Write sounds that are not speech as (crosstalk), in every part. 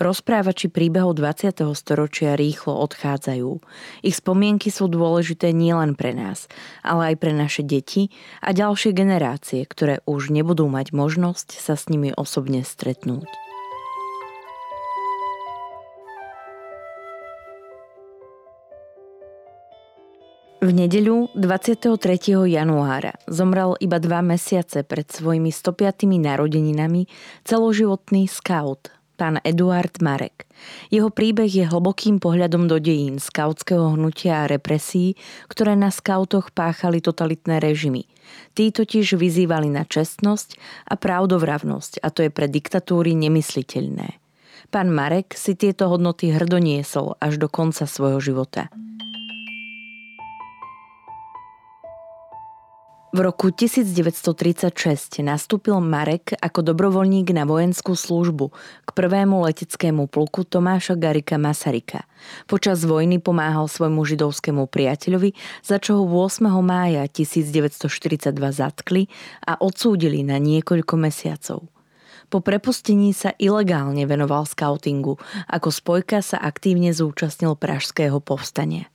Rozprávači príbehov 20. storočia rýchlo odchádzajú. Ich spomienky sú dôležité nielen pre nás, ale aj pre naše deti a ďalšie generácie, ktoré už nebudú mať možnosť sa s nimi osobne stretnúť. V nedeľu 23. januára zomrel iba dva mesiace pred svojimi 105. narodeninami celoživotný scout pán Eduard Marek. Jeho príbeh je hlbokým pohľadom do dejín skautského hnutia a represí, ktoré na skautoch páchali totalitné režimy. Tí totiž vyzývali na čestnosť a pravdovravnosť a to je pre diktatúry nemysliteľné. Pán Marek si tieto hodnoty hrdoniesol až do konca svojho života. V roku 1936 nastúpil Marek ako dobrovoľník na vojenskú službu k prvému leteckému pluku Tomáša Garika Masarika. Počas vojny pomáhal svojmu židovskému priateľovi, za čo ho 8. mája 1942 zatkli a odsúdili na niekoľko mesiacov. Po prepustení sa ilegálne venoval skautingu, ako spojka sa aktívne zúčastnil pražského povstania.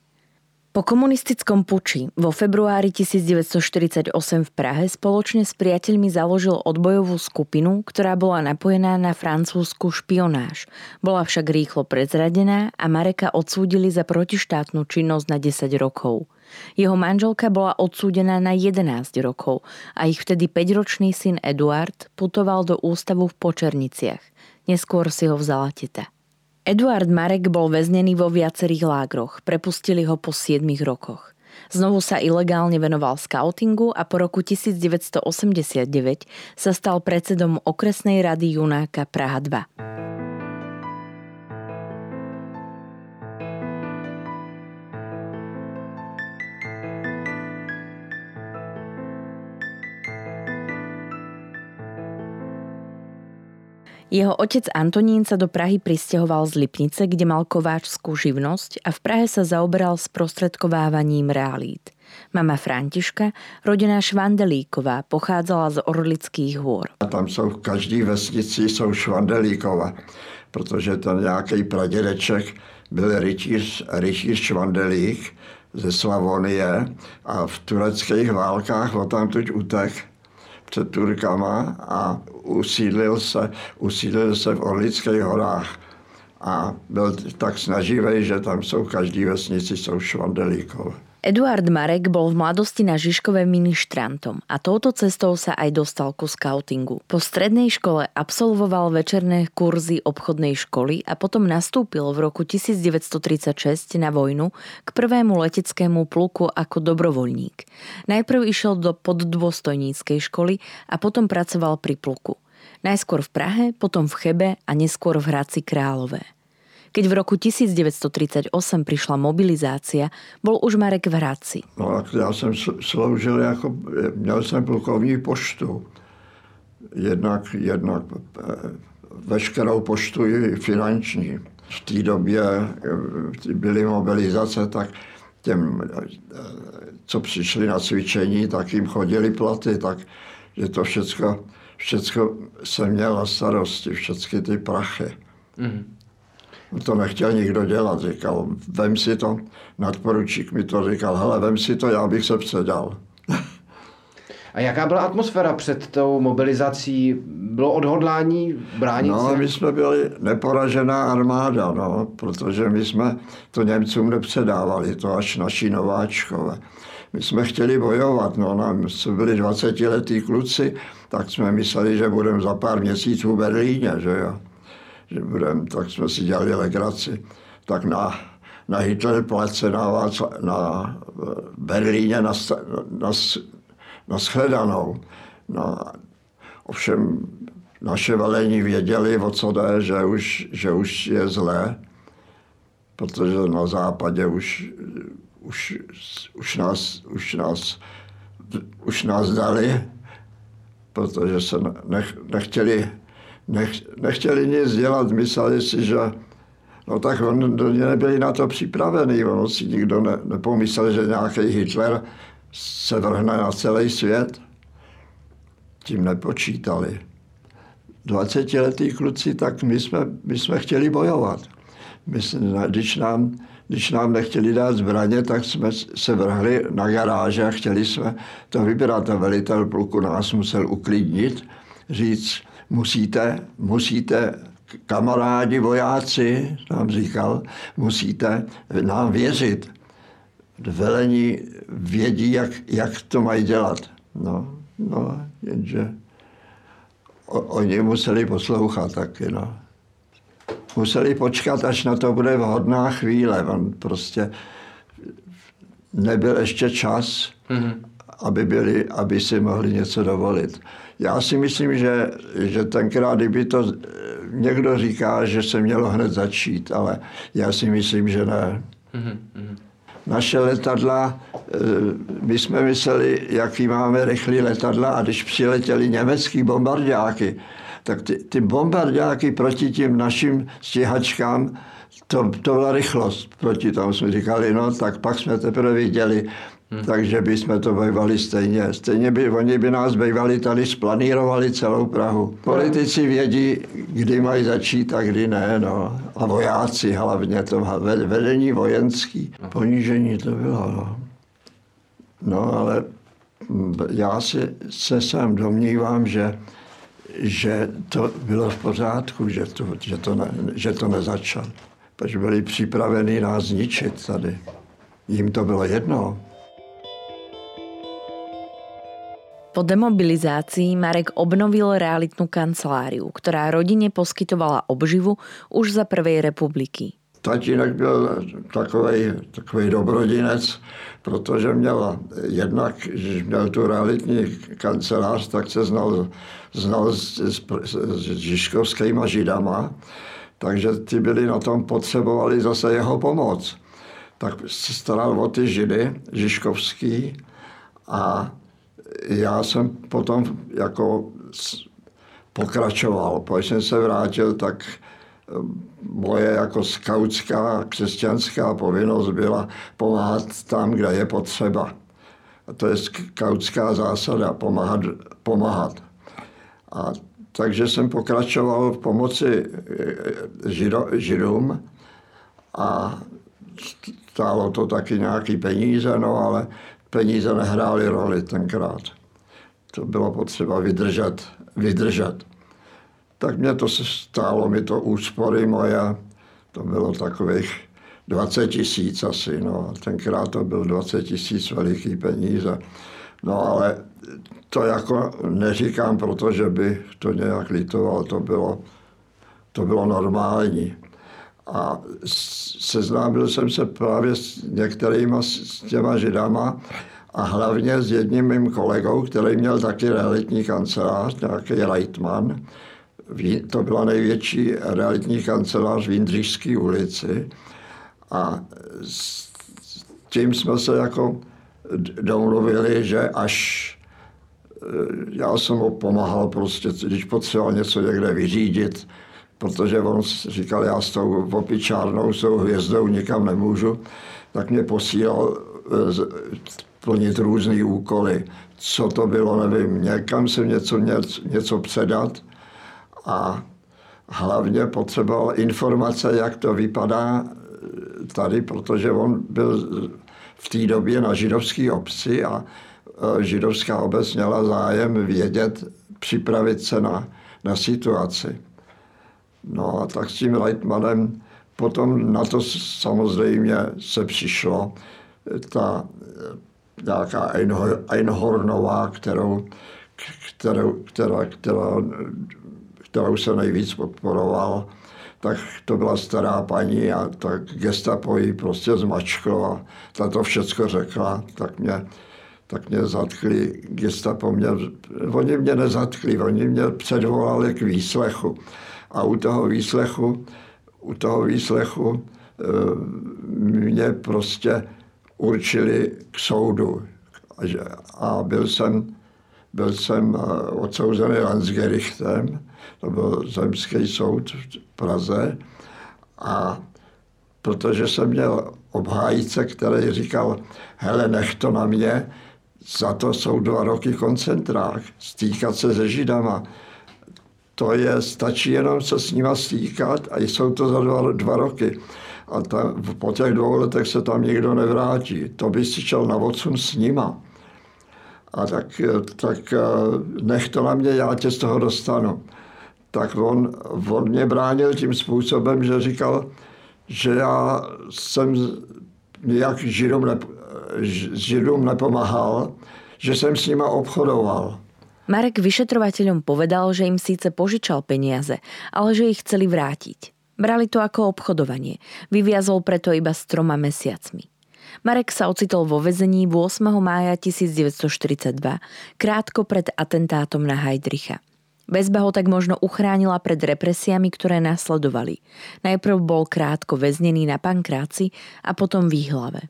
Po komunistickom puči vo februári 1948 v Prahe spoločne s priateľmi založil odbojovú skupinu, ktorá bola napojená na francúzsku špionáž. Bola však rýchlo prezradená a Mareka odsúdili za protištátnu činnosť na 10 rokov. Jeho manželka bola odsúdená na 11 rokov a ich vtedy 5-ročný syn Eduard putoval do ústavu v Počerniciach. Neskôr si ho vzala teta. Eduard Marek bol väznený vo viacerých lágroch, prepustili ho po 7 rokoch. Znovu sa ilegálne venoval skautingu a po roku 1989 sa stal predsedom okresnej rady Junáka Praha 2. Jeho otec Antonín sa do Prahy pristahoval z Lipnice, kde mal kováčskú živnosť a v Prahe sa zaoberal sprostredkovávaním realít. Mama Františka, rodená Švandelíková, pochádzala z Orlických hôr. A tam jsou v každé vesnici jsou Švandelíkova, protože to nějaký pradědeček byl rytíř, Švandelík ze Slavonie a v tureckých válkách o tamtuť utek před Turkama a usídlil se, usídlil se v Orlických horách. A byl tak snaživý, že tam jsou každý vesnici jsou švandelíkové. Eduard Marek bol v mladosti na Žižkove ministrantom a touto cestou sa aj dostal ku skautingu. Po strednej škole absolvoval večerné kurzy obchodnej školy a potom nastúpil v roku 1936 na vojnu k prvému leteckému pluku ako dobrovoľník. Najprv išiel do poddôstojníckej školy a potom pracoval pri pluku. Najskôr v Prahe, potom v Chebe a neskôr v Hradci Králové. Keď v roku 1938 prišla mobilizácia, bol už Marek v Hradci. No, já jsem sloužil jako, měl jsem plukovní poštu. Jednak, jednak eh, veškerou poštu i finanční. V té době eh, byly mobilizace, tak těm, co přišli na cvičení, tak jim chodili platy, tak že to všecko, všecko jsem měl na starosti, všechny ty prachy. Mm to nechtěl nikdo dělat. Říkal, vem si to, nadporučík mi to říkal, hele, vem si to, já bych se předal. A jaká byla atmosféra před tou mobilizací? Bylo odhodlání bránit No, se? my jsme byli neporažená armáda, no, protože my jsme to Němcům nepředávali, to až naši nováčkové. My jsme chtěli bojovat, no, nám jsme byli 20 letý kluci, tak jsme mysleli, že budeme za pár měsíců v Berlíně, že jo že budem, tak jsme si dělali legraci. Tak na, na Hitlerplatce na, na Berlíně na, na, na shledanou. No, ovšem naše velení věděli, o co jde, že už, že už je zlé, protože na západě už, už, už, nás, už, nás, už nás dali, protože se nech, nechtěli, nech, nechtěli nic dělat. Mysleli si, že no tak on, nebyli na to připravený. Ono si nikdo ne, nepomyslel, že nějaký Hitler se vrhne na celý svět. Tím nepočítali. 20-letí kluci, tak my jsme, my jsme chtěli bojovat. My, když, nám, když nám nechtěli dát zbraně, tak jsme se vrhli na garáže a chtěli jsme to vybrat. A velitel pluku nás musel uklidnit, říct, musíte, musíte kamarádi, vojáci, nám říkal, musíte nám věřit. Velení vědí, jak, jak to mají dělat. No, no, jenže o, oni museli poslouchat taky, no. Museli počkat, až na to bude vhodná chvíle. On prostě nebyl ještě čas, mm-hmm. aby, byli, aby si mohli něco dovolit. Já si myslím, že, že tenkrát, kdyby to někdo říká, že se mělo hned začít, ale já si myslím, že ne. Mm-hmm. Naše letadla, eh, my jsme mysleli, jaký máme rychlý letadla a když přiletěli německý bombardáky, tak ty, ty bombardáky proti tím našim stíhačkám, to, to byla rychlost proti tomu. Jsme říkali, no tak pak jsme teprve viděli, Hmm. Takže by jsme to bývali stejně. Stejně by oni by nás bývali tady splanírovali celou Prahu. Politici vědí, kdy mají začít a kdy ne. No. A vojáci hlavně, to vedení vojenský. Ponížení to bylo. No, no ale já si, se sám domnívám, že, že to bylo v pořádku, že to, že to, ne, že to nezačal. Protože byli připraveni nás zničit tady. Jím to bylo jedno. Po demobilizácii Marek obnovil realitnú kanceláriu, ktorá rodine poskytovala obživu už za prvej republiky. Tatínek byl takový, takový dobrodinec, protože měl jednak, když měl tu realitní kancelář, tak se znal, znal s, s, s žižkovskýma židama, takže ty byli na tom, potřebovali zase jeho pomoc. Tak se staral o ty židy, žižkovský, a já jsem potom jako pokračoval. Když jsem se vrátil, tak eh, moje jako skautská křesťanská povinnost byla pomáhat tam, kde je potřeba. A to je skautská zásada, pomáhat. pomáhat. A takže jsem pokračoval v pomoci eh, žido, židům a stálo to taky nějaký peníze, no ale peníze nehrály roli tenkrát. To bylo potřeba vydržet, vydržet. Tak mě to stálo, mi to úspory moje, to bylo takových 20 tisíc asi, no. Tenkrát to byl 20 tisíc veliký peníze. No ale to jako neříkám, protože by to nějak litoval, to bylo, to bylo normální. A seznámil jsem se právě s některýma s těma židama a hlavně s jedním mým kolegou, který měl taky realitní kancelář, nějaký Reitman. To byla největší realitní kancelář v Jindřišské ulici. A s tím jsme se jako domluvili, že až eh, já jsem mu pomáhal prostě, když potřeboval něco někde vyřídit, protože on říkal, já s tou opičárnou, s tou hvězdou nikam nemůžu, tak mě posílal eh, plnit různé úkoly. Co to bylo, nevím, někam se něco, něco předat a hlavně potřeboval informace, jak to vypadá eh, tady, protože on byl v té době na židovské obci a eh, židovská obec měla zájem vědět, připravit se na, na situaci. No a tak s tím Leitmanem potom na to samozřejmě se přišlo. Ta nějaká Einhornová, kterou, kterou, která, která, kterou se nejvíc podporoval, tak to byla stará paní a tak gestapo ji prostě zmačklo a ta to všecko řekla, tak mě, tak mě zatkli, gestapo mě, oni mě nezatkli, oni mě předvolali k výslechu. A u toho výslechu, u toho výslechu eh, mě prostě určili k soudu. A byl jsem, byl jsem eh, odsouzený Landsgerichtem, to byl zemský soud v Praze. A protože jsem měl obhájce, který říkal, hele, nech to na mě, za to jsou dva roky koncentrák, stýkat se se židama. To je, stačí jenom se s nima stýkat a jsou to za dva, dva roky. A ta, po těch dvou letech se tam nikdo nevrátí. To by si šel na odsun s nima. A tak, tak eh, nech to na mě, já tě z toho dostanu. Tak on, on mě bránil tím způsobem, že říkal, že já jsem nějak Židům, ne, Židům nepomáhal, že jsem s nima obchodoval. Marek vyšetrovateľom povedal, že im síce požičal peniaze, ale že ich chceli vrátiť. Brali to ako obchodovanie. Vyviazol preto iba s troma mesiacmi. Marek sa ocitol vo vezení 8. mája 1942, krátko pred atentátom na Heidricha. Väzba ho tak možno uchránila pred represiami, ktoré následovali. Najprv bol krátko väznený na pankráci a potom v Výhlave.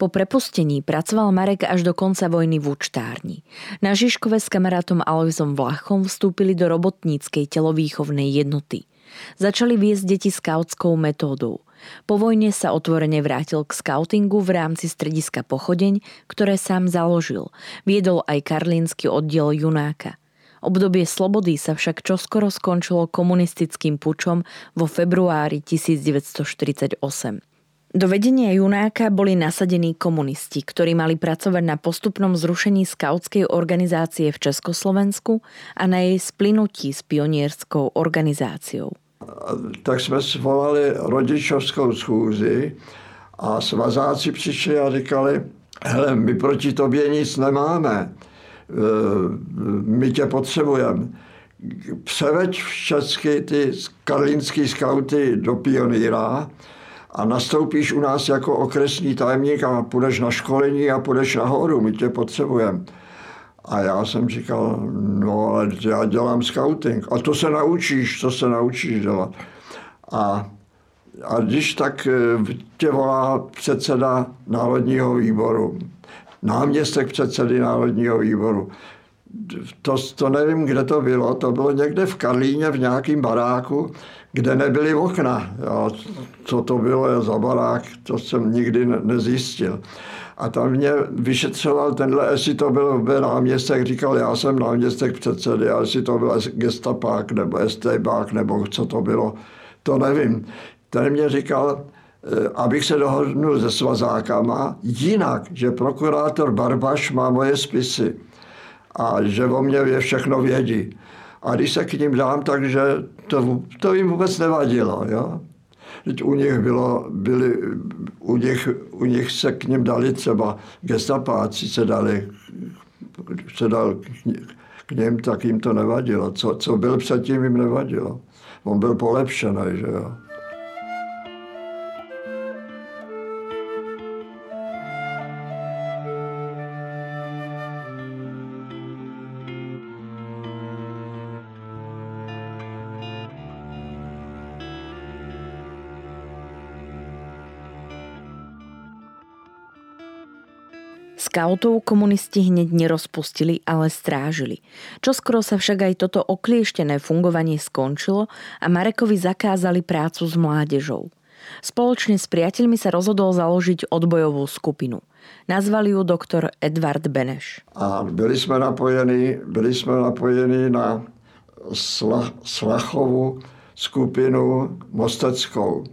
Po prepustení pracoval Marek až do konca vojny v účtárni. Na Žižkove s kamarátom Alojzom Vlachom vstúpili do robotníckej telovýchovnej jednoty. Začali viesť deti skautskou metódou. Po vojne sa otvorene vrátil k skautingu v rámci strediska Pochodeň, ktoré sám založil. Viedol aj karlínsky oddiel Junáka. Obdobie slobody sa však čoskoro skončilo komunistickým pučom vo februári 1948. Do vedenia Junáka boli nasadení komunisti, ktorí mali pracovať na postupnom zrušení skautskej organizácie v Československu a na jej splynutí s pionierskou organizáciou. Tak jsme svolali rodičovskou schůzi a svazáci přišli a říkali, hele, my proti tobě nic nemáme, e, my tě potřebujeme. Převeď všechny ty karlínský skauty do pioníra, a nastoupíš u nás jako okresní tajemník a půjdeš na školení a půjdeš nahoru, my tě potřebujeme. A já jsem říkal, no ale já dělám scouting. A to se naučíš, to se naučíš dělat. A, a když tak eh, tě volá předseda Národního výboru, náměstek předsedy Národního výboru. To, to nevím, kde to bylo, to bylo někde v Karlíně v nějakém baráku, kde nebyly okna. A co to bylo za barák, to jsem nikdy nezjistil. A tam mě vyšetřoval tenhle, jestli to byl, náměstek, říkal, já jsem náměstek předsedy, a jestli to byl gestapák nebo STBák, nebo co to bylo, to nevím. Ten mě říkal, eh, abych se dohodnul se svazákama, jinak, že prokurátor Barbaš má moje spisy a že o mě je všechno vědí. A když se k ním dám, takže to, to jim vůbec nevadilo. Jo? Teď u nich, bylo, byli, u nich, u nich se k ním dali třeba gestapáci se dali, se dal k ním, tak jim to nevadilo. Co, co byl předtím, jim nevadilo. On byl polepšený, že jo. Skautov komunisti hneď nerozpustili, ale strážili. Čoskoro sa však aj toto oklieštené fungovanie skončilo a Marekovi zakázali prácu s mládežou. Spoločne s priateľmi sa rozhodol založiť odbojovú skupinu. Nazvali ju doktor Edward Beneš. A byli jsme napojení, byli jsme napojení na sla, Slachovú skupinu Mosteckou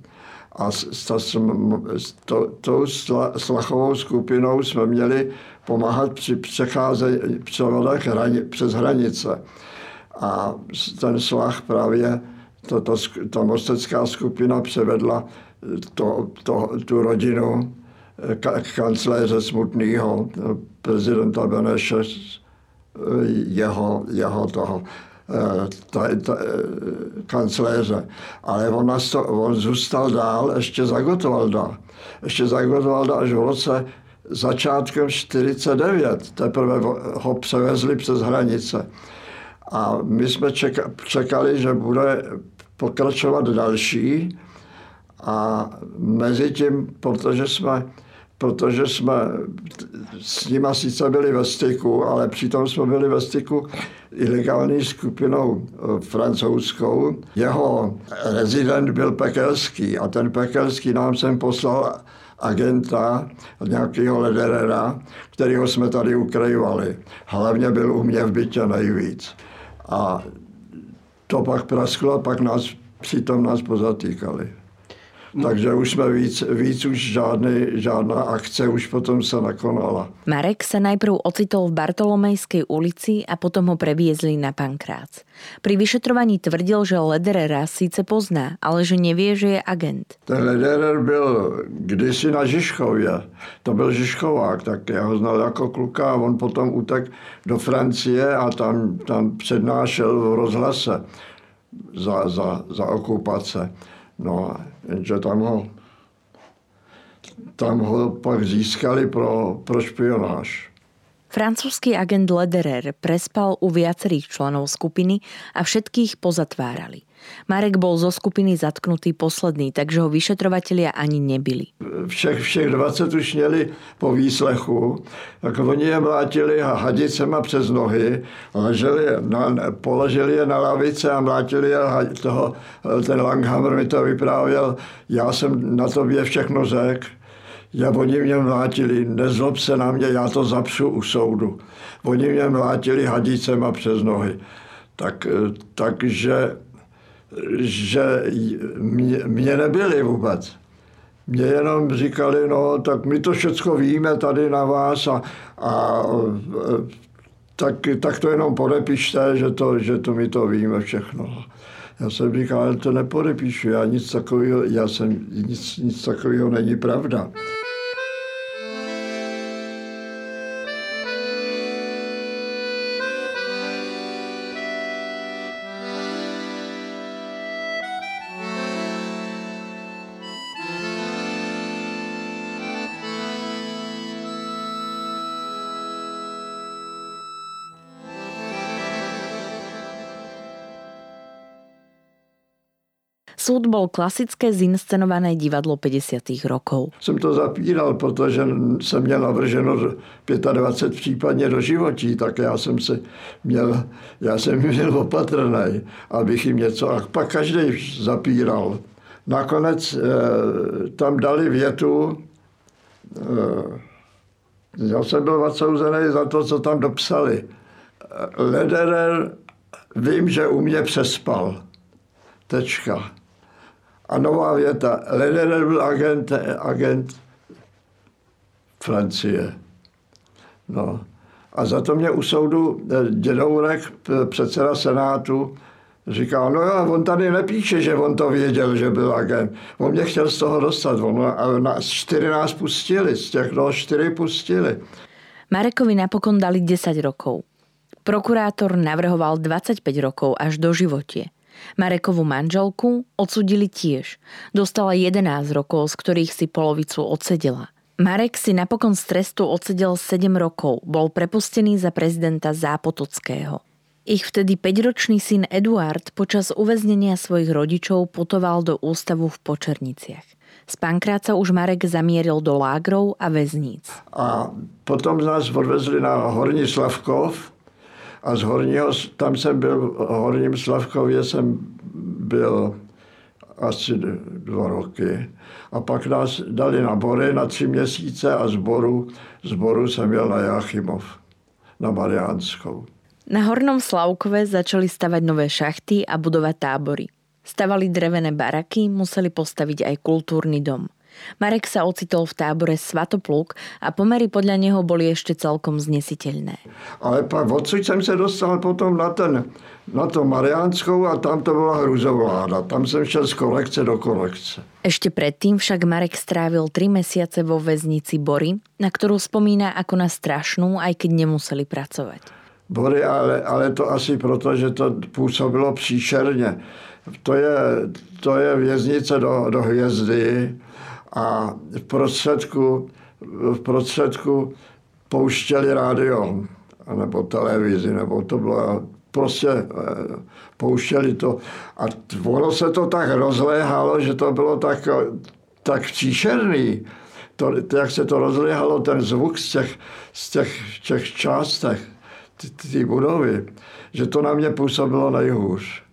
a s, s to, tou slachovou skupinou jsme měli pomáhat při přecházení hrani, přes hranice. A ten slach právě, to, to, ta mostecká skupina převedla to, to, tu rodinu k kancléře Smutného, prezidenta Beneše, jeho, jeho toho ta, ta, kancléře. Ale on, to, on zůstal dál ještě za Gotwalda. Ještě za Gotwalda až v roce začátkem 49. Teprve ho převezli přes hranice. A my jsme čeka, čekali, že bude pokračovat další. A mezi tím, protože jsme protože jsme s nima sice byli ve styku, ale přitom jsme byli ve styku ilegální skupinou eh, francouzskou. Jeho rezident byl Pekelský a ten Pekelský nám sem poslal agenta, nějakého lederera, kterého jsme tady ukrajovali. Hlavně byl u mě v bytě nejvíc. A to pak prasklo, pak nás přitom nás pozatýkali. Takže už jsme víc, víc už žádný, žádná akce už potom se nakonala. Marek sa najprv ocitol v Bartolomejskej ulici a potom ho previezli na Pankrác. Pri vyšetrovaní tvrdil, že Lederera síce pozná, ale že nevie, že je agent. Ten Lederer byl kdysi na Žižchově. To byl Žižchovák, tak já ho znal jako kluka a on potom utek do Francie a tam, tam přednášel v rozhlase za, za, za okupace. No, jenže tam ho, tam ho pak získali pro, pro špionáž. Francúzsky agent Lederer prespal u viacerých členov skupiny a všetkých pozatvárali. Marek bol zo skupiny zatknutý posledný, takže ho vyšetrovatelia ani nebyli. Všech, všech 20 už měli po výslechu, tak oni je mlátili hadicema přes nohy, leželi, na, položili je na lavice a mlátili je toho, ten Langhammer mi to vyprávěl, já jsem na tobě všechno řekl, já oni mě mlátili, nezlob se na mě, já to zapřu u soudu. Oni mě mlátili hadicema přes nohy. Tak, takže že mě, mě nebyli vůbec. Mě jenom říkali, no tak my to všechno víme tady na vás a, a tak, tak to jenom podepište, že to, že to my to víme všechno. Já jsem říkal, ale to nepodepíšu, já nic takového, já jsem, nic, nic takového není pravda. Súd bol klasické zinscenované divadlo 50. rokov. Jsem to zapíral, protože jsem měl navrženo 25 případně do životí, tak já jsem se měl, já jsem (laughs) měl opatrný, abych jim něco, a pak každý zapíral. Nakonec eh, tam dali větu, eh, já jsem byl odsouzený za to, co tam dopsali. Lederer vím, že u mě přespal. Tečka. A nová věta. Lederer byl agent, agent Francie. No. A za to mě u soudu eh, dědourek, předseda senátu, říkal, no jo, on tady nepíše, že on to věděl, že byl agent. On mě chtěl z toho dostat. On, a na, čtyři nás pustili, z těch no, čtyři pustili. Marekovi napokon dali 10 rokov. Prokurátor navrhoval 25 rokov až do životie. Marekovú manželku odsudili tiež. Dostala 11 rokov, z ktorých si polovicu odsedela. Marek si napokon z trestu odsedel 7 rokov, bol prepustený za prezidenta Zápotockého. Ich vtedy 5-ročný syn Eduard počas uväznenia svojich rodičov putoval do ústavu v Počerniciach. Z Pankráca už Marek zamieril do lágrov a väzníc. A potom nás odvezli na Horní Slavkov, a z Horního, tam jsem byl, v Horním Slavkově jsem byl asi dva roky. A pak nás dali na Bory na tři měsíce a z Boru, z Boru jsem jel na Jachimov, na Mariánskou. Na Hornom Slavkove začali stavať nové šachty a budovať tábory. Stavali drevené baraky, museli postaviť aj kultúrny dom – Marek sa ocitol v tábore Svatopluk a pomery podľa neho boli ešte celkom znesiteľné. Ale pak odsud jsem se dostal potom na, ten, na to Mariánskou a tam to bola hruzovláda. Tam jsem šel z korekce do korekce. Ešte predtým však Marek strávil 3 mesiace vo väznici Bory, na ktorú spomína ako na strašnú, aj keď nemuseli pracovať. Bory, ale, ale to asi proto, že to působilo příšerně. To je, to je věznice do, do hvězdy, a v prostředku, v prostředku pouštěli rádio, nebo televizi, nebo to bylo prostě eh, pouštěli to. A ono se to tak rozléhalo, že to bylo tak, tak příšerný. to, to, jak se to rozlihalo, ten zvuk z těch, z těch, těch částech, ty budovy, že to na mě působilo nejhůř.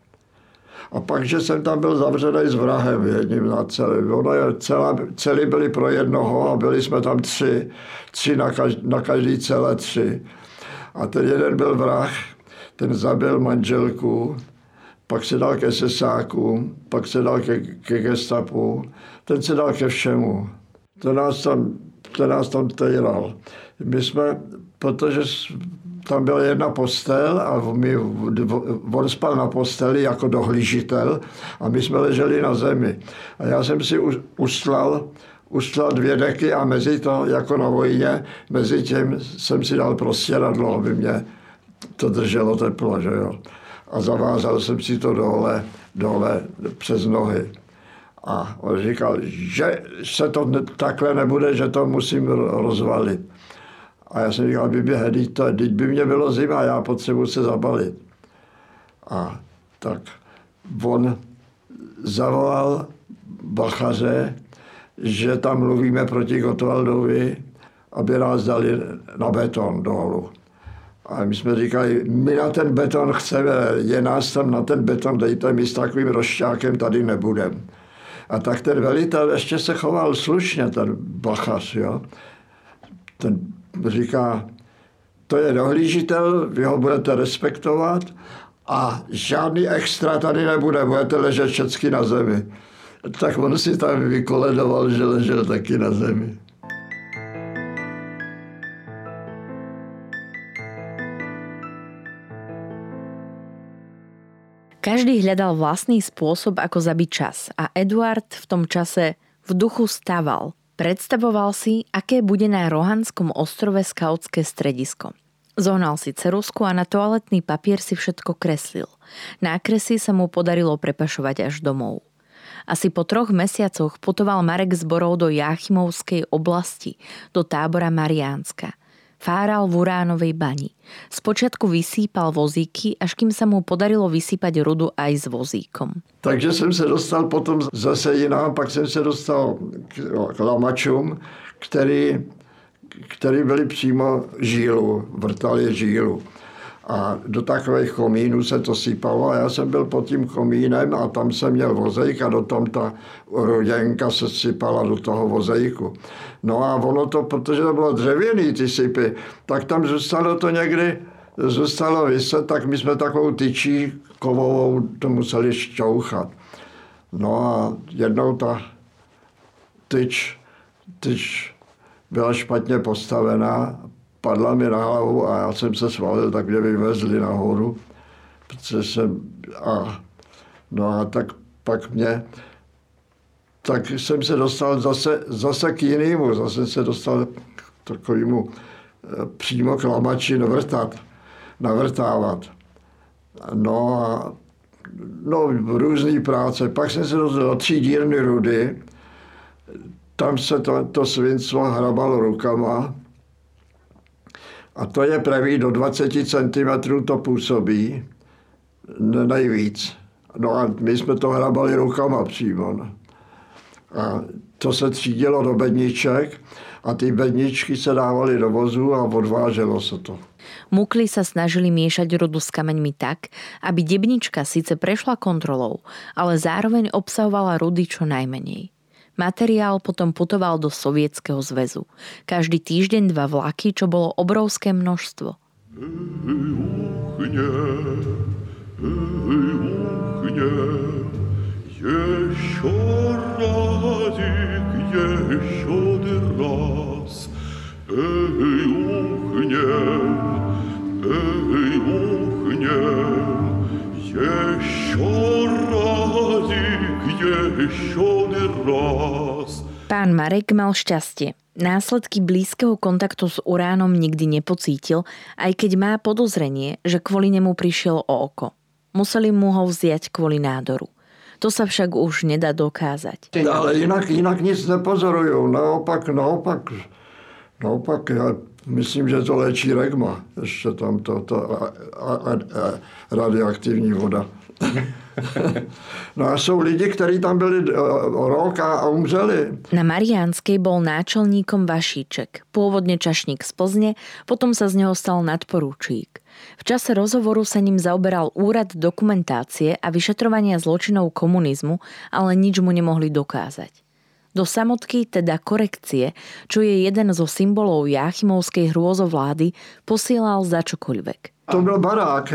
A pak, že jsem tam byl zavřený s vrahem jedním na celý. Ono je celá, celý byli pro jednoho a byli jsme tam tři, tři na, každý, na každý celé tři. A ten jeden byl vrah, ten zabil manželku, pak se dal ke sesáku, pak se dal ke, ke gestapu, ten se dal ke všemu. Ten nás tam, ten nás tam tejral. My jsme, protože tam byla jedna postel a my, on spal na posteli jako dohlížitel a my jsme leželi na zemi. A já jsem si ustlal, ustlal dvě deky a mezi to, jako na vojně, mezi tím jsem si dal prostěradlo, aby mě to drželo teplo, že jo. A zavázal jsem si to dole, dole přes nohy. A on říkal, že se to takhle nebude, že to musím rozvalit. A já jsem říkal, vyběhe, teď, to, teď by mě bylo zima, já potřebuji se zabalit. A tak on zavolal bachaře, že tam mluvíme proti Gotwaldovi, aby nás dali na beton dolů. A my jsme říkali, my na ten beton chceme, je nás tam na ten beton, dejte, my s takovým rozšťákem tady nebudem. A tak ten velitel ještě se choval slušně, ten bachař, jo. Ten říká, to je dohlížitel, vy ho budete respektovat a žádný extra tady nebude, budete ležet všechny na zemi. Tak on si tam vykoledoval, že ležel taky na zemi. Každý hľadal vlastný spôsob, ako zabiť čas a Eduard v tom čase v duchu staval, Predstavoval si, aké bude na Rohanskom ostrove skautské stredisko. Zohnal si cerusku a na toaletný papier si všetko kreslil. Nákresy sa mu podarilo prepašovať až domov. Asi po troch mesiacoch putoval Marek zborov do Jáchymovskej oblasti, do tábora Mariánska – Fáral v uránovej bani. Spočiatku vysýpal vozíky, až kým sa mu podarilo vysypať rudu aj s vozíkom. Takže jsem se dostal potom zase jinam, pak jsem se dostal k lamačům, který, který byli přímo žílu, vrtali žílu a do takových komínů se to sypalo a já jsem byl pod tím komínem a tam jsem měl vozejk a do tom ta roděnka se sypala do toho vozejku. No a ono to, protože to bylo dřevěný ty sypy, tak tam zůstalo to někdy, zůstalo vyset, tak my jsme takovou tyčí kovovou to museli šťouchat. No a jednou ta tyč, tyč byla špatně postavená padla mi na hlavu a já jsem se svalil, tak mě vyvezli nahoru, protože jsem, a, no a tak pak mě, tak jsem se dostal zase, zase k jinému, zase se dostal k takovému eh, přímo k lamači navrtat, navrtávat. No a no, různé práce. Pak jsem se dostal do třídírny rudy, tam se to, to svinstvo hrabalo rukama, a to je pravý, do 20 cm to působí nejvíc. No a my jsme to hrabali rukama přímo. No. A to se třídilo do bedniček a ty bedničky se dávaly do vozu a odváželo se to. Mukli sa snažili miešať rudu s kameňmi tak, aby debnička síce prešla kontrolou, ale zároveň obsahovala rudy čo najmenej. Materiál potom putoval do Sovietskeho zväzu. Každý týždeň dva vlaky, čo bolo obrovské množstvo. Uchne, uchne, еще разик, еще раз. Эй, ухнем, эй, ухнем, еще разик, еще Pán Marek mal šťastie. Následky blízkeho kontaktu s uránom nikdy nepocítil, aj keď má podozrenie, že kvôli nemu prišiel o oko. Museli mu ho vziať kvôli nádoru. To sa však už nedá dokázať. Ale inak, inak nic nepozorujú. Naopak, naopak, naopak, ja myslím, že to léčí regma. Ešte tam to, to a, a, a, radioaktivní voda. No a jsou lidi, kteří tam byli eh, rok a umřeli. Na Mariánskej bol náčelníkom Vašíček, pôvodne čašník z Plzne, potom sa z neho stal nadporúčík. V čase rozhovoru sa ním zaoberal úrad dokumentácie a vyšetrovania zločinov komunizmu, ale nič mu nemohli dokázať. Do samotky, teda korekcie, čo je jeden zo symbolov Jáchymovskej hrôzovlády, posielal za čokoľvek. To byl barák,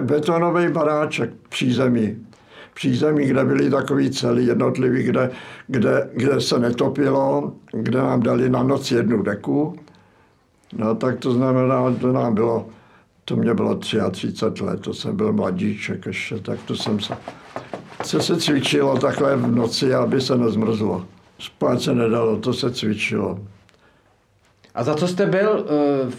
betonový baráček přízemí. Přízemí, kde byli takový celý jednotlivý, kde, kde, kde se netopilo, kde nám dali na noc jednu deku. No tak to znamená, to nám bylo to mě bylo 33 let, to jsem byl mladíček ještě, tak to jsem se, se, se cvičilo takhle v noci, aby se nezmrzlo. Spát se nedalo, to se cvičilo. A za co jste byl,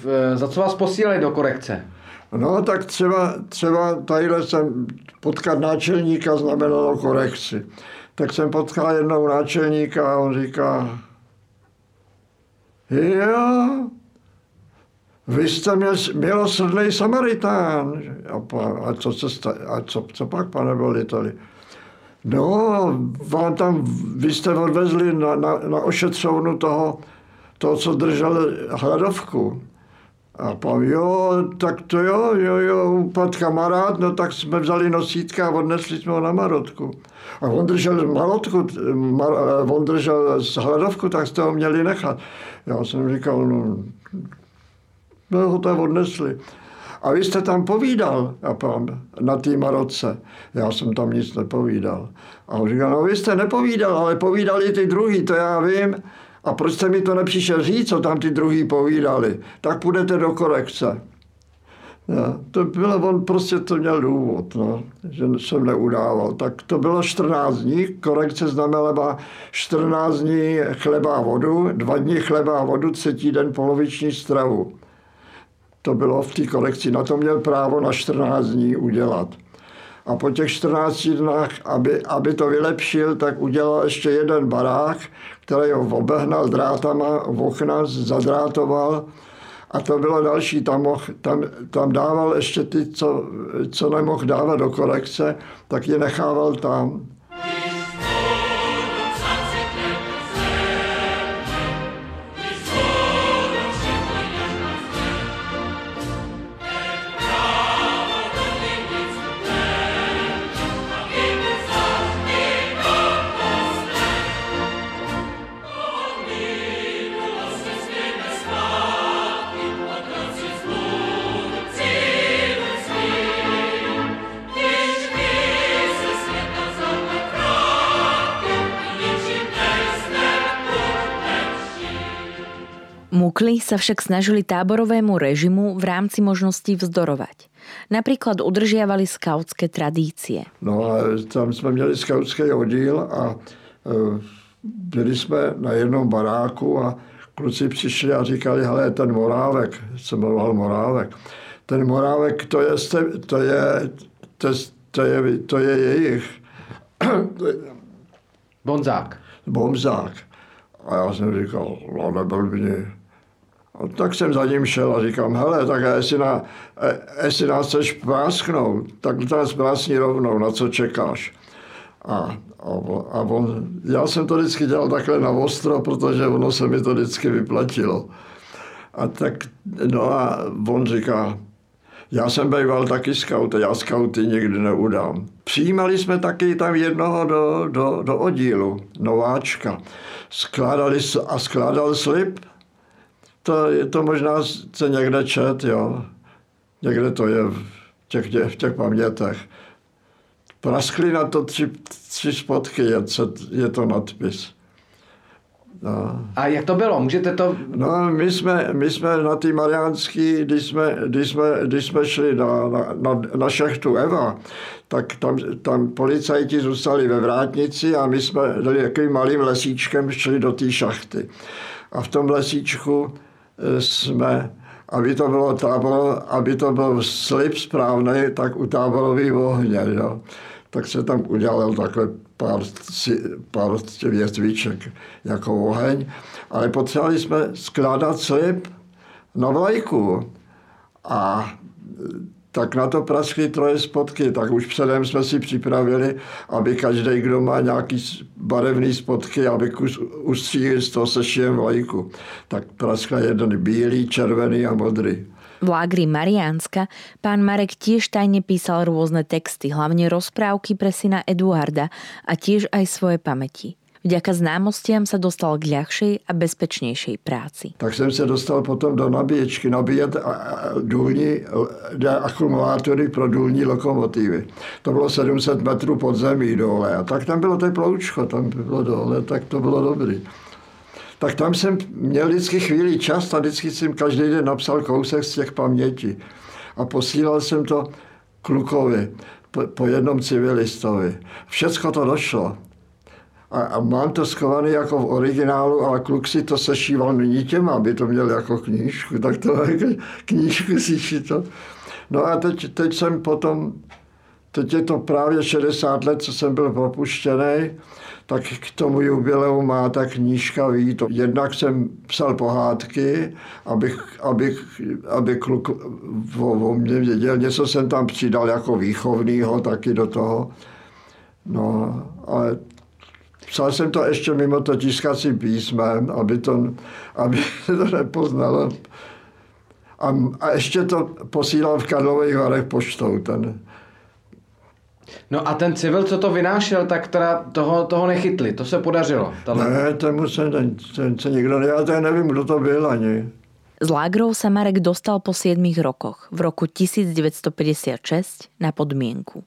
eh, za co vás posílali do korekce? No, tak třeba, třeba tadyhle jsem potkat náčelníka znamenalo korekci. Tak jsem potkal jednou náčelníka a on říká, jo, vy jste měl, milosrdný Samaritán. A, pa, a, co, se sta, a co, co pak, pane veliteli? No, vám tam, vy jste odvezli na, na, na ošetřovnu toho, toho, co držel hladovku. A pan, jo, tak to jo, jo, jo, upad kamarád, no tak jsme vzali nosítka a odnesli jsme ho na Marotku. A on držel Marotku, mar, on držel hladovku, tak jste ho měli nechat. Já jsem říkal, no, No, ho tam odnesli. A vy jste tam povídal, a pán, na té Maroce. Já jsem tam nic nepovídal. A on říkal, no vy jste nepovídal, ale povídali ty druhý, to já vím. A proč jste mi to nepřišel říct, co tam ty druhý povídali? Tak půjdete do korekce. No, to bylo, on prostě to měl důvod, no, že jsem neudával. Tak to bylo 14 dní, korekce znamená 14 dní chleba a vodu, dva dny chleba a vodu, třetí den poloviční stravu to bylo v té kolekci, na to měl právo na 14 dní udělat. A po těch 14 dnách, aby, aby to vylepšil, tak udělal ještě jeden barák, který ho obehnal drátama, v okna zadrátoval a to bylo další, tam, mohl, tam, tam dával ještě ty, co, co nemohl dávat do kolekce, tak je nechával tam. Sa však snažili táborovému režimu v rámci možností vzdorovať. Napríklad udržiavali skautské tradície. No a tam jsme měli skautský oddíl a e, byli jsme na jednom baráku a kluci přišli a říkali, hele, ten Morávek, se jmenoval Morávek, ten Morávek, to je, to je, to, to je, to je jejich. Bonzák. Bonzák. A já jsem říkal, no neblbni, Tak jsem za ním šel a říkám, hele, tak jestli, na, jestli nás chceš prásknout, tak nás prásní rovnou, na co čekáš. A, a, a on, já jsem to vždycky dělal takhle na ostro, protože ono se mi to vždycky vyplatilo. A tak, no a on říká, já jsem býval taky scout já scouty nikdy neudám. Přijímali jsme taky tam jednoho do, do, do oddílu, nováčka. Skládali a skládal slib to, je to možná se někde čet, jo. Někde to je v těch, v těch pamětech. Praskli na to tři, tři spotky, je, je to nadpis. No. A jak to bylo? Můžete to... No, my jsme, my jsme na té Mariánský, když jsme, když jsme, když jsme šli na, na, na, na šachtu Eva, tak tam, tam policajti zůstali ve vrátnici a my jsme takovým malým lesíčkem šli do té šachty. A v tom lesíčku jsme, aby to bylo tábor, aby to byl slib správný, tak u táborový ohně, jo. Tak se tam udělal takhle pár, pár větviček jako oheň, ale potřebovali jsme skládat slib na vlajku. A tak na to praskly troje spotky, tak už předem jsme si připravili, aby každý, kdo má nějaký barevný spotky, aby kus ustříli z toho sešijem vlajku. Tak praskla jeden bílý, červený a modrý. V lágri Mariánska pán Marek tiež tajne písal rôzne texty, hlavne rozprávky pre syna Eduarda a tiež aj svoje pamäti. Vďaka známostiam sa dostal k ľahšej a bezpečnejšej práci. Tak jsem se dostal potom do nabíječky, nabíjet důlní akumulátory pro důlní lokomotivy. To bylo 700 metrů pod zemí dole. A tak tam bylo to ploučko, tam bylo dole, tak to bylo dobrý. Tak tam jsem měl vždycky chvíli čas a vždycky jsem každý den napsal kousek z těch paměti. A posílal jsem to klukovi, po, po jednom civilistovi. Všecko to došlo a, a mám to schované jako v originálu, ale kluk si to sešíval nitěma, aby to měl jako knížku, tak to (laughs) jako knížku si to. No a teď, teď jsem potom, teď je to právě 60 let, co jsem byl propuštěný, tak k tomu jubileu má ta knížka vít. Jednak jsem psal pohádky, abych, abych, aby kluk o, o mě věděl. Něco jsem tam přidal jako výchovnýho taky do toho. No, ale Psal jsem to ještě mimo to tiskacím písmem, aby to, aby (laughs) to nepoznalo. A, a ještě to posílal v Karlových Varech poštou. Ten. No a ten civil, co to vynášel, tak teda toho, toho nechytli, to se podařilo. Tato... Ne, tomu se, ten, ten se nikdo, já to nevím, kdo to byl ani. Z lágrov sa Marek dostal po 7 rokoch v roku 1956 na podmienku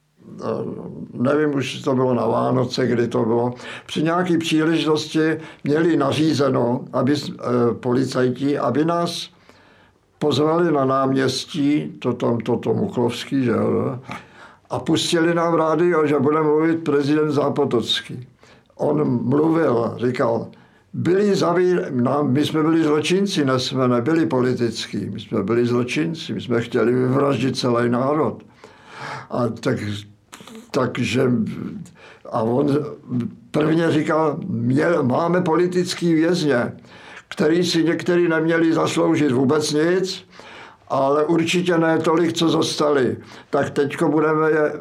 nevím, už to bylo na Vánoce, kdy to bylo, při nějaké příležitosti měli nařízeno, aby eh, policajti, aby nás pozvali na náměstí, to tam, to, to Muklovský, že jo, a pustili nám rádio, že bude mluvit prezident Zápotocký. On mluvil, říkal, byli zaví... no, my jsme byli zločinci, ne jsme nebyli politický, my jsme byli zločinci, my jsme chtěli vyvraždit celý národ. A tak takže a on prvně říkal, měl, máme politický vězně, který si někteří neměli zasloužit vůbec nic, ale určitě ne tolik, co zostali. Tak teď budeme je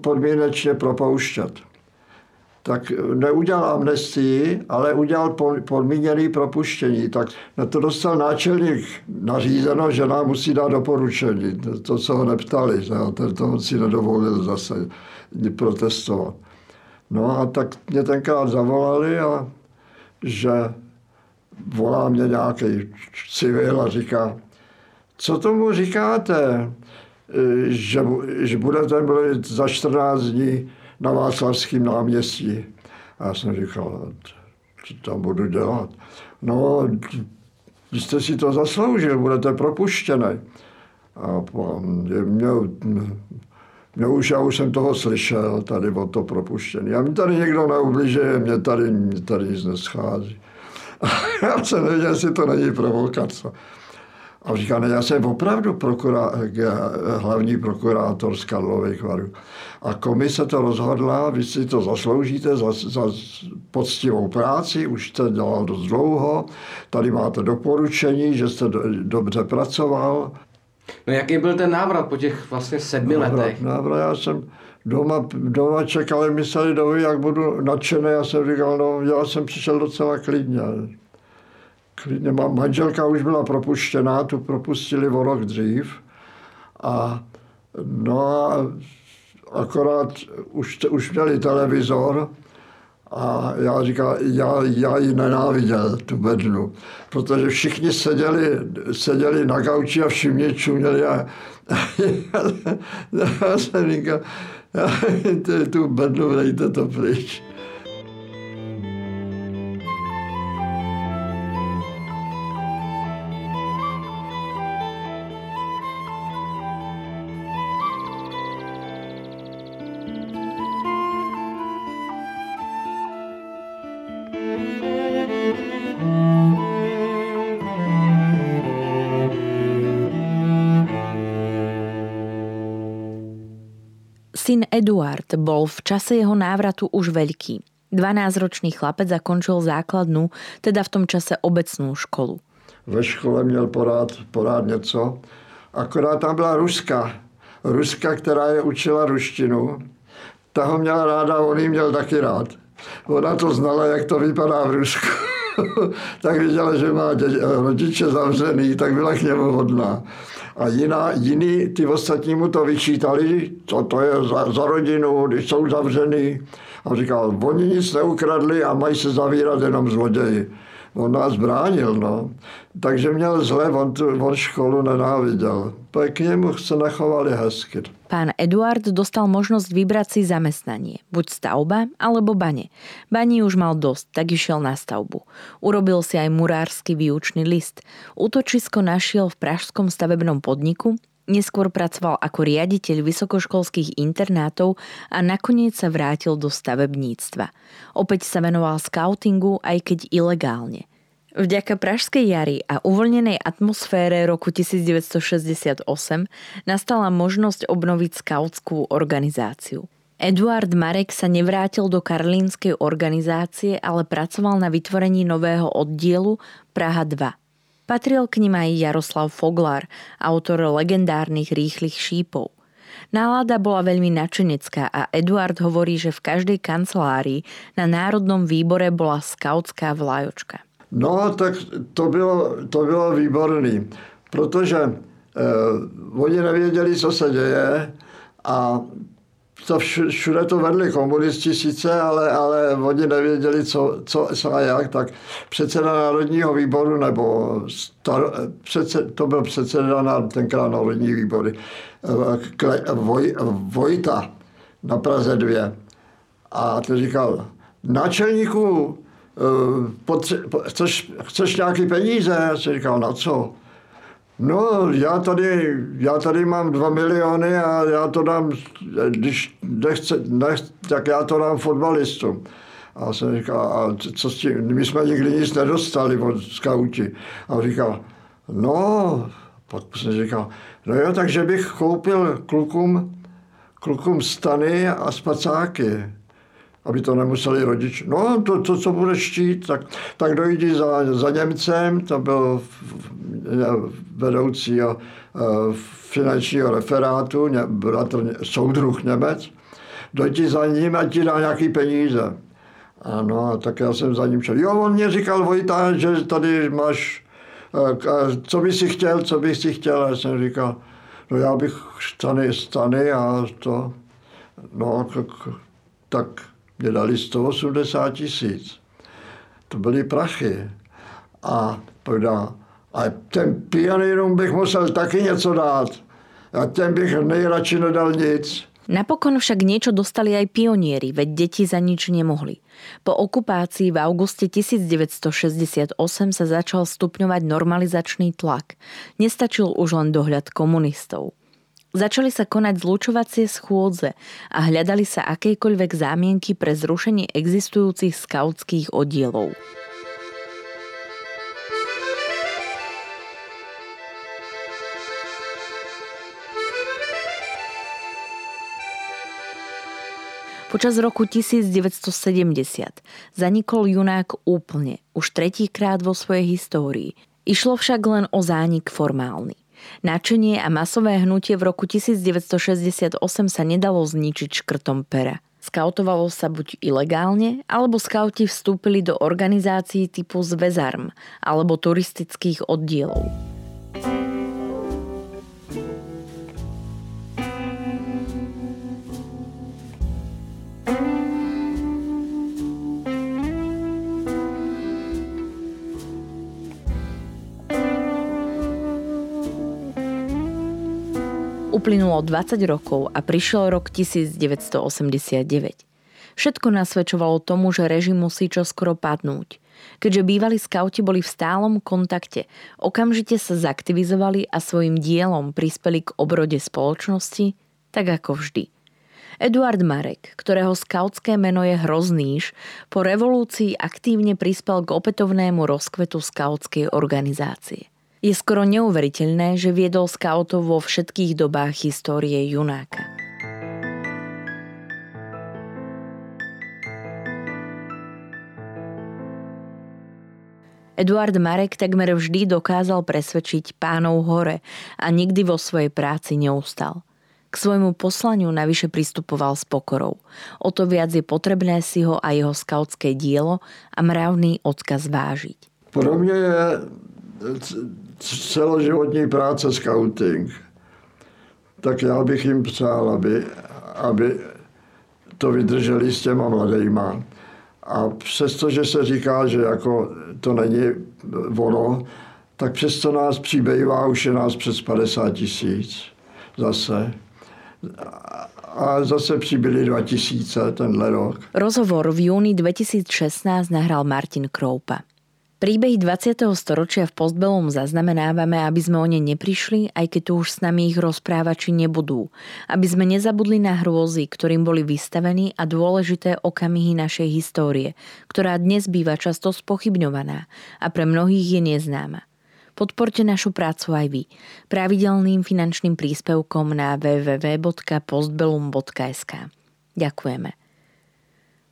podmínečně propouštět. Tak neudělal amnestii, ale udělal podmíněný propuštění. Tak na to dostal náčelník nařízeno, že nám musí dát doporučení. To, co ho neptali, to, to si nedovolil zase protestovat. No a tak mě tenkrát zavolali a že volá mě nějaký civil a říká, co tomu říkáte, že, že budete mluvit za 14 dní na Václavském náměstí. A já jsem říkal, co tam budu dělat. No, vy jste si to zasloužil, budete propuštěný. A mě, No už já už jsem toho slyšel, tady o to propuštěný. A mi tady někdo neubližuje, mě tady, mě tady nic neschází. A (laughs) já jsem nevěděl, jestli to není provokace. A říká, ne, já jsem opravdu prokurá, hlavní prokurátor z Karlových varů. A komise to rozhodla, vy si to zasloužíte za, za poctivou práci, už jste dělal dost dlouho, tady máte doporučení, že jste do, dobře pracoval, No jaký byl ten návrat po těch vlastně sedmi návrat, letech? Návrat, já jsem doma, doma čekal, mysleli, doví, jak budu nadšený. Já jsem říkal, no já jsem přišel docela klidně. Klidně, má, manželka už byla propuštěná, tu propustili o rok dřív. A no a akorát už, už měli televizor, a já říkal, já, já ji nenáviděl, tu bednu, protože všichni seděli, seděli na gauči a všichni čuměli a (laughs) já jsem říkal, (laughs) tu bednu dejte to pryč. Eduard bol v čase jeho návratu už veľký. 12-ročný chlapec zakončil základnú, teda v tom čase obecnú školu. Ve škole měl porád, porád něco, akorát tam byla Ruska. Ruska, která je učila ruštinu, ta ho měla ráda, on ji měl taky rád. Ona to znala, jak to vypadá v Rusku. (laughs) (laughs) tak viděla, že má rodiče zavřený, tak byla k němu hodná. A jiná, jiný, ty ostatní mu to vyčítali, co to je za, za rodinu, když jsou zavřený. A říkal, oni nic neukradli a mají se zavírat jenom zloději on nás bránil, no. Takže měl zle, on, tu, on školu nenáviděl. Pak k němu se nechovali hezky. Pán Eduard dostal možnosť vybrať si zamestnanie. Buď stavba, alebo bane. Bani už mal dosť, tak išiel na stavbu. Urobil si aj murársky výučný list. Útočisko našiel v pražskom stavebnom podniku Neskôr pracoval ako riaditeľ vysokoškolských internátov a nakoniec sa vrátil do stavebníctva. Opäť sa venoval skautingu, aj keď ilegálne. Vďaka Pražskej jari a uvoľnenej atmosfére roku 1968 nastala možnosť obnoviť skautskú organizáciu. Eduard Marek sa nevrátil do karlínskej organizácie, ale pracoval na vytvorení nového oddielu Praha 2. Patril k nim aj Jaroslav Foglar, autor legendárnych rýchlych šípov. Nálada bola veľmi načenecká a Eduard hovorí, že v každej kancelárii na Národnom výbore bola skautská vlajočka. No, tak to bylo, to bylo výborný, protože eh, oni nevěděli, co se děje a to všude to vedli komunisti sice, ale, ale oni nevěděli, co, co a jak, tak předseda Národního výboru, nebo star, předsed, to byl předseda na tenkrát Národní výbory, Kle, Voj, Vojta na Praze 2. A to říkal, náčelníku, eh, potře, chceš, chceš nějaký peníze? Já jsem říkal, na co? No, já tady, já tady mám dva miliony a já to dám, když nechce, nech, tak já to dám fotbalistům. A jsem říkal, a co s tím, my jsme nikdy nic nedostali od skauti. A říkal, no, pak jsem říkal, no jo, takže bych koupil klukům, klukům stany a spacáky aby to nemuseli rodiče. No, to, to co bude štít, tak, tak dojdi za, za Němcem, to byl vedoucí uh, finančního referátu, bratr, soudruh Němec, dojdi za ním a ti dá nějaký peníze. Ano, tak já jsem za ním šel. Jo, on mě říkal, Vojta, že tady máš, uh, co by si chtěl, co bych si chtěl. Já jsem říkal, no já bych stany, stany a to, no, tak, tak mě dali 180 tisíc. To byly prachy. A povedal, a ten pianýrům bych musel taky něco dát. A ten bych nejradši nedal nic. Napokon však niečo dostali aj pionieri, veď deti za nič nemohli. Po okupácii v auguste 1968 sa začal stupňovať normalizačný tlak. Nestačil už len dohľad komunistov. Začali sa konať zlučovacie schôdze a hľadali sa akékoľvek zámienky pre zrušenie existujúcich skautských oddielov. Počas roku 1970 zanikol junák úplne, už tretíkrát vo svojej histórii. Išlo však len o zánik formálny. Načenie a masové hnutie v roku 1968 sa nedalo zničiť škrtom pera. Skautovalo sa buď ilegálne, alebo skauti vstúpili do organizácií typu Zvezarm alebo turistických oddielov. Uplynulo 20 rokov a prišiel rok 1989. Všetko nasvedčovalo tomu, že režim musí čoskoro padnúť. Keďže bývalí skauti boli v stálom kontakte, okamžite sa zaktivizovali a svojim dielom prispeli k obrode spoločnosti, tak ako vždy. Eduard Marek, ktorého skautské meno je Hrozníš, po revolúcii aktívne prispel k opätovnému rozkvetu skautskej organizácie. Je skoro neuveriteľné, že viedol skautov vo všetkých dobách histórie Junáka. Eduard Marek takmer vždy dokázal presvedčiť pánov hore a nikdy vo svojej práci neustal. K svojmu poslaniu navyše pristupoval s pokorou. O to viac je potrebné si ho a jeho skautské dielo a mravný odkaz vážiť. Pro mě je celoživotní práce scouting. Tak já bych jim přál, aby, aby to vydrželi s těma mladejma. A přestože se říká, že jako to není ono, tak přesto nás přibývá, už je nás přes 50 tisíc zase. A zase přibyli 2000 tenhle rok. Rozhovor v júni 2016 nahral Martin Kroupa. Príbehy 20. storočia v Postbelom zaznamenávame, aby sme o ne neprišli, aj keď tu už s nami ich rozprávači nebudú. Aby sme nezabudli na hrôzy, ktorým boli vystavení a dôležité okamihy našej histórie, ktorá dnes býva často spochybňovaná a pre mnohých je neznáma. Podporte našu prácu aj vy pravidelným finančným príspevkom na www.postbelum.sk. Ďakujeme.